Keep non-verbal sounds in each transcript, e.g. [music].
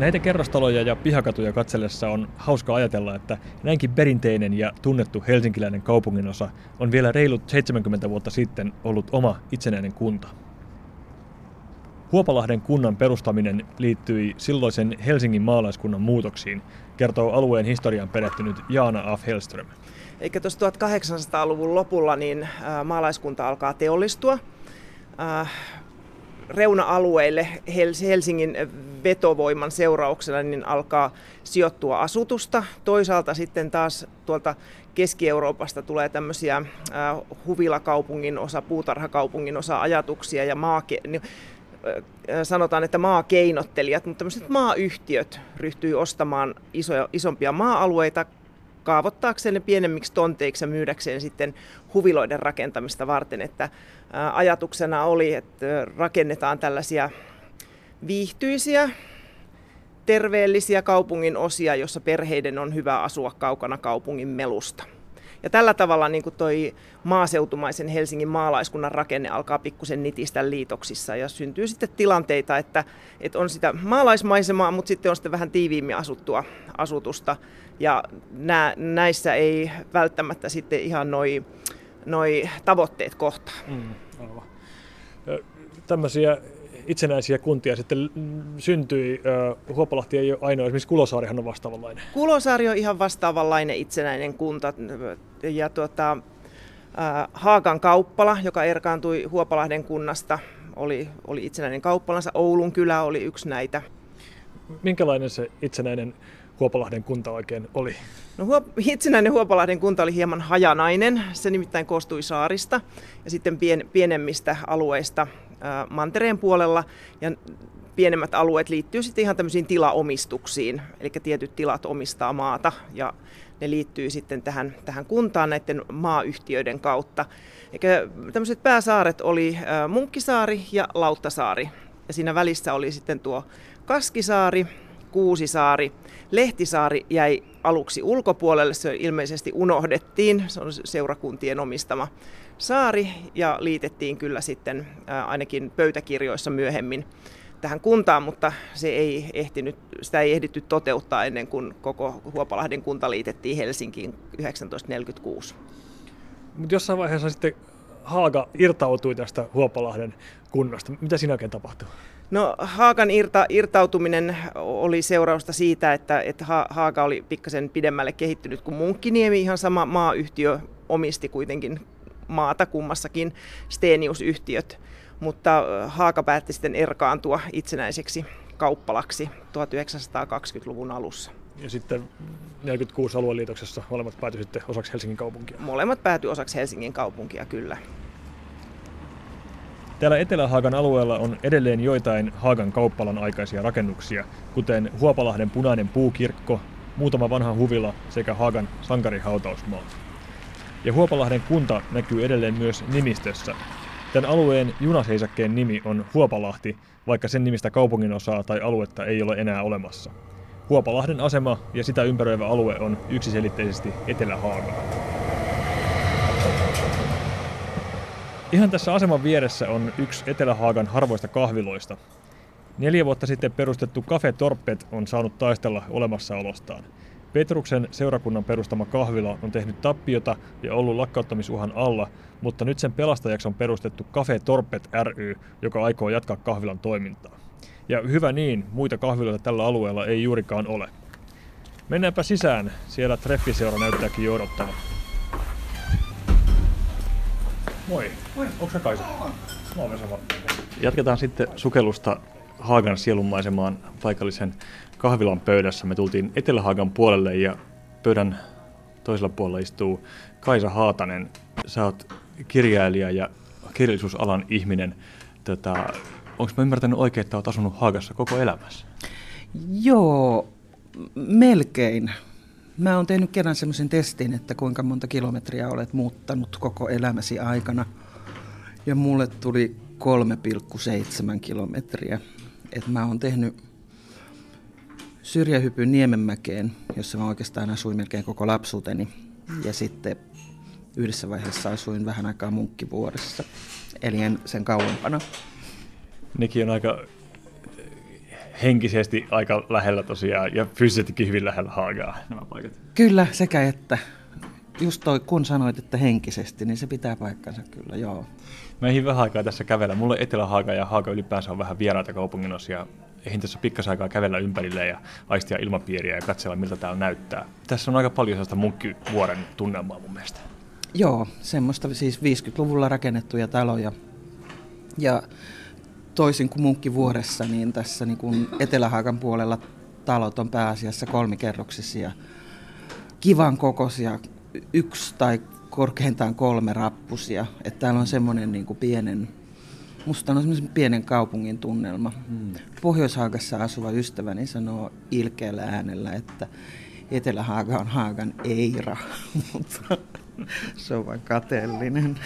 Näitä kerrostaloja ja pihakatuja katsellessa on hauska ajatella, että näinkin perinteinen ja tunnettu helsinkiläinen kaupunginosa on vielä reilut 70 vuotta sitten ollut oma itsenäinen kunta. Huopalahden kunnan perustaminen liittyi silloisen Helsingin maalaiskunnan muutoksiin, kertoo alueen historian perehtynyt Jaana Af Hellström. Eikä tuossa 1800-luvun lopulla niin maalaiskunta alkaa teollistua. Reuna-alueille Helsingin vetovoiman seurauksena niin alkaa sijoittua asutusta. Toisaalta sitten taas tuolta Keski-Euroopasta tulee tämmöisiä huvilakaupungin osa, puutarhakaupungin osa ajatuksia ja maake- sanotaan, että maakeinottelijat, mutta tämmöiset maayhtiöt ryhtyy ostamaan isoja, isompia maa-alueita kaavoittaakseen ne pienemmiksi tonteiksi ja myydäkseen sitten huviloiden rakentamista varten. Että ajatuksena oli, että rakennetaan tällaisia viihtyisiä, terveellisiä kaupungin osia, jossa perheiden on hyvä asua kaukana kaupungin melusta. Ja tällä tavalla niin kuin toi maaseutumaisen Helsingin maalaiskunnan rakenne alkaa pikkusen nitistä liitoksissa ja syntyy sitten tilanteita, että, että on sitä maalaismaisemaa, mutta sitten on sitten vähän tiiviimmin asuttua asutusta. Ja nää, näissä ei välttämättä sitten ihan noi, noi tavoitteet kohtaa. Mm. Tämmöisiä itsenäisiä kuntia sitten syntyi. Huopalahti ei ole ainoa, esimerkiksi Kulosaarihan on vastaavanlainen. Kulosaari on ihan vastaavanlainen itsenäinen kunta. Ja tuota, Haakan kauppala, joka erkaantui Huopalahden kunnasta, oli, oli itsenäinen kauppalansa. Oulun kylä oli yksi näitä. Minkälainen se itsenäinen Huopalahden kunta oikein oli? No, huop- [laughs] itsenäinen Huopalahden kunta oli hieman hajanainen. Se nimittäin koostui saarista ja sitten pien- pienemmistä alueista mantereen puolella. Ja pienemmät alueet liittyy sitten ihan tämmöisiin tilaomistuksiin, eli tietyt tilat omistaa maata ja ne liittyy sitten tähän, tähän kuntaan näiden maayhtiöiden kautta. Eikä tämmöiset pääsaaret oli Munkkisaari ja Lauttasaari. Ja siinä välissä oli sitten tuo Kaskisaari, Kuusisaari. Lehtisaari jäi aluksi ulkopuolelle, se ilmeisesti unohdettiin, se on seurakuntien omistama saari ja liitettiin kyllä sitten ainakin pöytäkirjoissa myöhemmin tähän kuntaan, mutta se ei ehtinyt, sitä ei ehditty toteuttaa ennen kuin koko Huopalahden kunta liitettiin Helsinkiin 1946. Mutta jossain vaiheessa sitten Haaga irtautui tästä Huopalahden kunnasta. Mitä siinä oikein tapahtui? No Haakan irta, irtautuminen oli seurausta siitä, että, että Haaga oli pikkasen pidemmälle kehittynyt kuin Munkkiniemi. Ihan sama maayhtiö omisti kuitenkin maata kummassakin Stenius-yhtiöt, mutta Haaka päätti sitten erkaantua itsenäiseksi kauppalaksi 1920-luvun alussa. Ja sitten 46 alueliitoksessa molemmat päätyi sitten osaksi Helsingin kaupunkia. Molemmat päätyi osaksi Helsingin kaupunkia, kyllä. Täällä Etelä-Haagan alueella on edelleen joitain Haagan kauppalan aikaisia rakennuksia, kuten Huopalahden punainen puukirkko, muutama vanha huvila sekä Haagan sankarihautausmaa. Ja Huopalahden kunta näkyy edelleen myös nimistössä. Tämän alueen junaseisakkeen nimi on Huopalahti, vaikka sen nimistä kaupunginosaa tai aluetta ei ole enää olemassa. Huopalahden asema ja sitä ympäröivä alue on yksiselitteisesti Etelä-Haaga. Ihan tässä aseman vieressä on yksi Etelä-Haagan harvoista kahviloista. Neljä vuotta sitten perustettu Cafe Torpet on saanut taistella olemassaolostaan. Petruksen seurakunnan perustama kahvila on tehnyt tappiota ja ollut lakkauttamisuhan alla, mutta nyt sen pelastajaksi on perustettu Cafe Torpet ry, joka aikoo jatkaa kahvilan toimintaa. Ja hyvä niin, muita kahviloita tällä alueella ei juurikaan ole. Mennäänpä sisään, siellä treffiseura näyttääkin jo odottava. Moi. Moi. Onko se Kaisa? Moi Vesa Jatketaan sitten sukellusta Haagan sielunmaisemaan paikallisen kahvilan pöydässä. Me tultiin Etelä-Haagan puolelle ja pöydän toisella puolella istuu Kaisa Haatanen. Sä oot kirjailija ja kirjallisuusalan ihminen. Tota, Onko mä ymmärtänyt oikein, että oot asunut Haagassa koko elämässä? Joo, melkein. Mä oon tehnyt kerran semmoisen testin, että kuinka monta kilometriä olet muuttanut koko elämäsi aikana. Ja mulle tuli 3,7 kilometriä. Et mä oon tehnyt syrjähypyn Niemenmäkeen, jossa mä oikeastaan asuin melkein koko lapsuuteni. Ja sitten yhdessä vaiheessa asuin vähän aikaa Munkkivuoressa, eli en sen kauempana. Nekin on aika henkisesti aika lähellä tosiaan ja fyysisestikin hyvin lähellä Haagaa nämä paikat. Kyllä, sekä että. Just toi, kun sanoit, että henkisesti, niin se pitää paikkansa kyllä, joo. Mä eihin vähän aikaa tässä kävellä. Mulle Etelä-Haaga ja Haaga ylipäänsä on vähän vieraita kaupunginosia. Eihin tässä pikkasen aikaa kävellä ympärille ja aistia ilmapiiriä ja katsella, miltä täällä näyttää. Tässä on aika paljon sellaista munkkivuoren tunnelmaa mun mielestä. Joo, semmoista siis 50-luvulla rakennettuja taloja. Ja toisin kuin Munkkivuoressa, niin tässä niin kuin Etelä-Haagan puolella talot on pääasiassa kolmikerroksisia, kivan kokoisia, yksi tai korkeintaan kolme rappusia. Että täällä on semmoinen niin kuin pienen, musta on semmoisen pienen kaupungin tunnelma. Hmm. Pohjois-Haagassa asuva ystäväni sanoo ilkeällä äänellä, että Etelä-Haaga on Haagan Eira, [laughs] mutta se on vain kateellinen.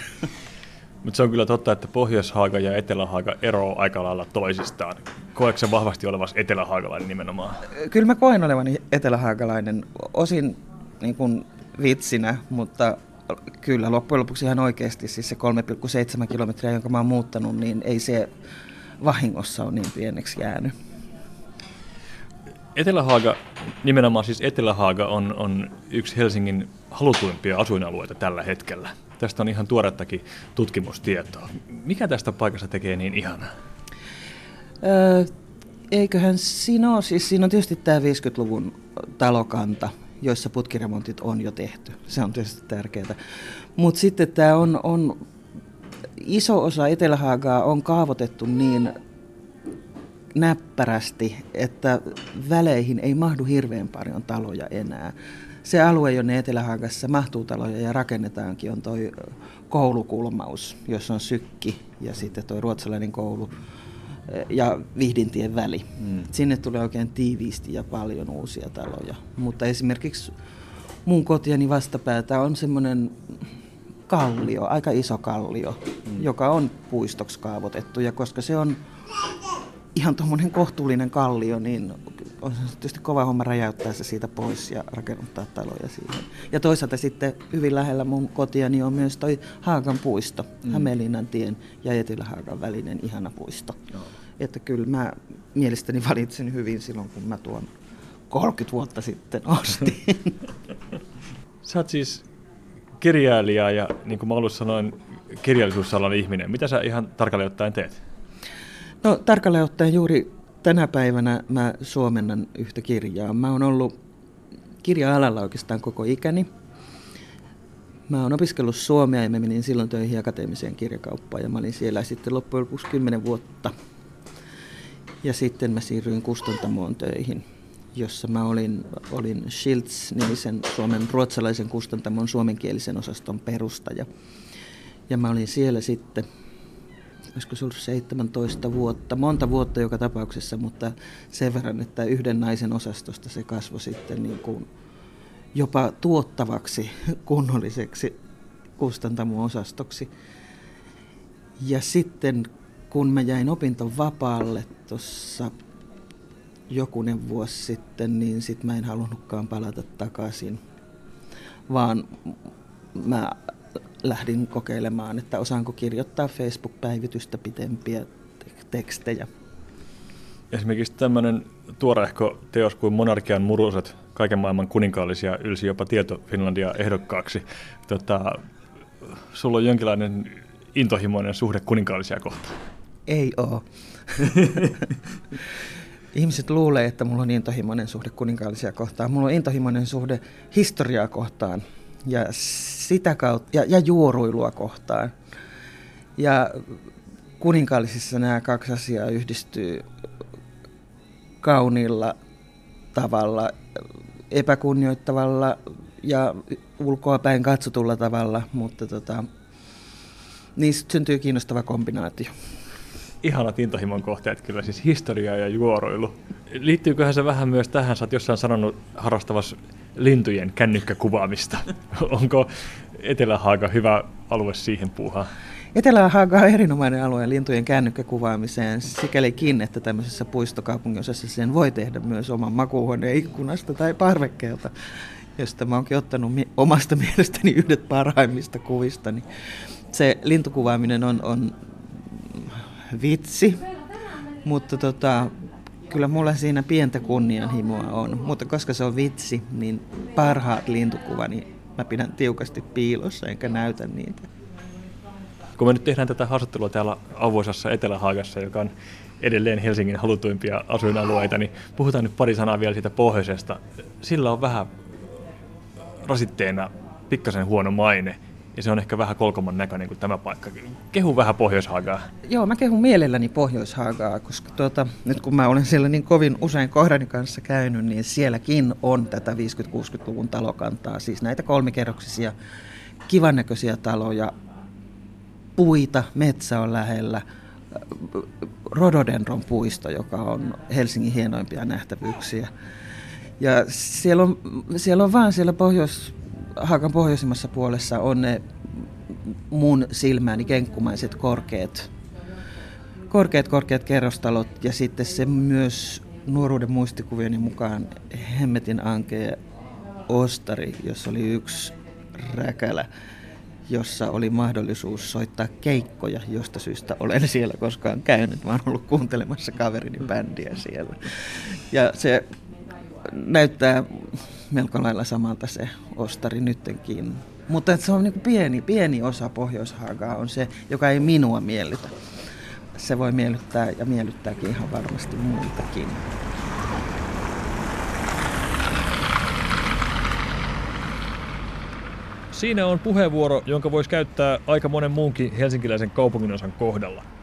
Mutta se on kyllä totta, että Pohjois-Haaga ja Etelä-Haaga eroavat aika lailla toisistaan. Koetko se vahvasti olevas etelähaagalainen nimenomaan? Kyllä mä koen olevani etelähaagalainen, osin niin kuin vitsinä, mutta kyllä loppujen lopuksi ihan oikeasti siis se 3,7 kilometriä, jonka mä oon muuttanut, niin ei se vahingossa ole niin pieneksi jäänyt. Etelähaaga, nimenomaan siis Etelähaaga on, on yksi Helsingin halutuimpia asuinalueita tällä hetkellä. Tästä on ihan tuorettakin tutkimustietoa. Mikä tästä paikasta tekee niin ihanaa? Öö, eiköhän siinä ole, siis siinä on tietysti tämä 50-luvun talokanta, joissa putkiremontit on jo tehty. Se on tietysti tärkeää. Mutta sitten tämä on, on, iso osa Etelähaagaa on kaavoitettu niin näppärästi, että väleihin ei mahdu hirveän paljon taloja enää. Se alue, jonne Etelähaagassa mahtuu taloja ja rakennetaankin, on tuo koulukulmaus, jossa on sykki ja sitten tuo ruotsalainen koulu ja Vihdintien väli. Mm. Sinne tulee oikein tiiviisti ja paljon uusia taloja. Mutta esimerkiksi mun kotiani vastapäätä on semmoinen kallio, aika iso kallio, mm. joka on puistoksi kaavoitettu. Ja koska se on ihan tuommoinen kohtuullinen kallio, niin on tietysti kova homma räjäyttää se siitä pois ja rakennuttaa taloja siihen. Ja toisaalta sitten hyvin lähellä mun kotiani on myös toi Haagan puisto, mm. Hämeenlinnan tien ja Etelä-Haagan välinen ihana puisto. Joo. Että kyllä mä mielestäni valitsin hyvin silloin, kun mä tuon 30 vuotta sitten [laughs] ostin. [laughs] Sä oot siis kirjailija ja niin kuin mä alussa sanoin, kirjallisuusalan ihminen. Mitä sä ihan tarkalleen ottaen teet? No tarkalleen ottaen juuri tänä päivänä mä suomennan yhtä kirjaa. Mä oon ollut kirja-alalla oikeastaan koko ikäni. Mä oon opiskellut suomea ja mä menin silloin töihin akateemiseen kirjakauppaan ja mä olin siellä sitten loppujen lopuksi 10 vuotta. Ja sitten mä siirryin kustantamoon töihin, jossa mä olin, olin Schiltz-nimisen Suomen ruotsalaisen kustantamon suomenkielisen osaston perustaja. Ja mä olin siellä sitten olisiko se ollut 17 vuotta, monta vuotta joka tapauksessa, mutta sen verran, että yhden naisen osastosta se kasvoi sitten niin kuin jopa tuottavaksi kunnolliseksi kustantamo-osastoksi. Ja sitten kun mä jäin opintovapaalle tuossa jokunen vuosi sitten, niin sit mä en halunnutkaan palata takaisin, vaan mä lähdin kokeilemaan, että osaanko kirjoittaa Facebook-päivitystä pitempiä tekstejä. Esimerkiksi tämmöinen tuorehko teos kuin Monarkian muruset, kaiken maailman kuninkaallisia, ylsi jopa Tieto Finlandia ehdokkaaksi. Tota, sulla on jonkinlainen intohimoinen suhde kuninkaallisia kohtaan. Ei oo. [laughs] Ihmiset luulee, että mulla on intohimoinen suhde kuninkaallisia kohtaan. Mulla on intohimoinen suhde historiaa kohtaan ja sitä kautta, ja, ja juoruilua kohtaan. Ja kuninkaallisissa nämä kaksi asiaa yhdistyy kauniilla tavalla, epäkunnioittavalla ja ulkoapäin katsotulla tavalla, mutta tota, niistä syntyy kiinnostava kombinaatio. Ihanat intohimon kohteet kyllä, siis historia ja juoroilu. Liittyyköhän se vähän myös tähän, sä oot jossain sanonut harrastavassa lintujen kännykkäkuvaamista. [laughs] Onko Etelä-Haaga hyvä alue siihen puuhaan? Etelä-Haaga on erinomainen alue lintujen kännykkäkuvaamiseen sikälikin, että tämmöisessä puistokaupunginosassa sen voi tehdä myös oman makuuhuoneen ikkunasta tai parvekkeelta, josta mä oonkin ottanut omasta [laughs] mielestäni yhdet parhaimmista kuvista. Niin se lintukuvaaminen on, on vitsi, mutta tota, kyllä mulla siinä pientä kunnianhimoa on, mutta koska se on vitsi, niin parhaat lintukuvani mä pidän tiukasti piilossa enkä näytä niitä. Kun me nyt tehdään tätä haastattelua täällä avoisassa Etelä-Haagassa, joka on edelleen Helsingin halutuimpia asuinalueita, niin puhutaan nyt pari sanaa vielä siitä pohjoisesta. Sillä on vähän rasitteena pikkasen huono maine, ja se on ehkä vähän kolkoman näköinen kuin tämä paikka. Kehu vähän Pohjoishaagaa. Joo, mä kehun mielelläni Pohjoishaagaa, koska tuota, nyt kun mä olen siellä niin kovin usein kohdani kanssa käynyt, niin sielläkin on tätä 50-60-luvun talokantaa, siis näitä kolmikerroksisia kivannäköisiä taloja, puita, metsä on lähellä, Rododendron puisto, joka on Helsingin hienoimpia nähtävyyksiä. Ja siellä on, siellä on vaan siellä pohjois, Haakan pohjoisimmassa puolessa on ne mun silmäni kenkkumaiset korkeat, korkeat, korkeat kerrostalot ja sitten se myös nuoruuden muistikuvieni mukaan Hemmetin Anke Ostari, jossa oli yksi räkälä, jossa oli mahdollisuus soittaa keikkoja, josta syystä olen siellä koskaan käynyt. Mä oon ollut kuuntelemassa kaverini bändiä siellä. Ja se näyttää melko lailla samalta se ostari nyttenkin. Mutta se on niin pieni, pieni osa pohjois on se, joka ei minua miellytä. Se voi miellyttää ja miellyttääkin ihan varmasti muitakin. Siinä on puheenvuoro, jonka voisi käyttää aika monen muunkin helsinkiläisen kaupunginosan kohdalla.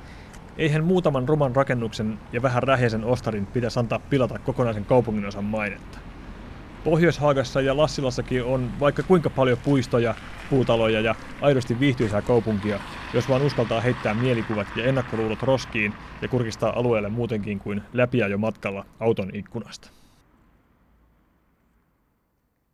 Eihän muutaman ruman rakennuksen ja vähän rähjäisen ostarin pitäisi antaa pilata kokonaisen kaupunginosan mainetta. Pohjois-Haagassa ja Lassilassakin on vaikka kuinka paljon puistoja, puutaloja ja aidosti viihtyisää kaupunkia, jos vaan uskaltaa heittää mielikuvat ja ennakkoluulot roskiin ja kurkistaa alueelle muutenkin kuin läpiä jo matkalla auton ikkunasta.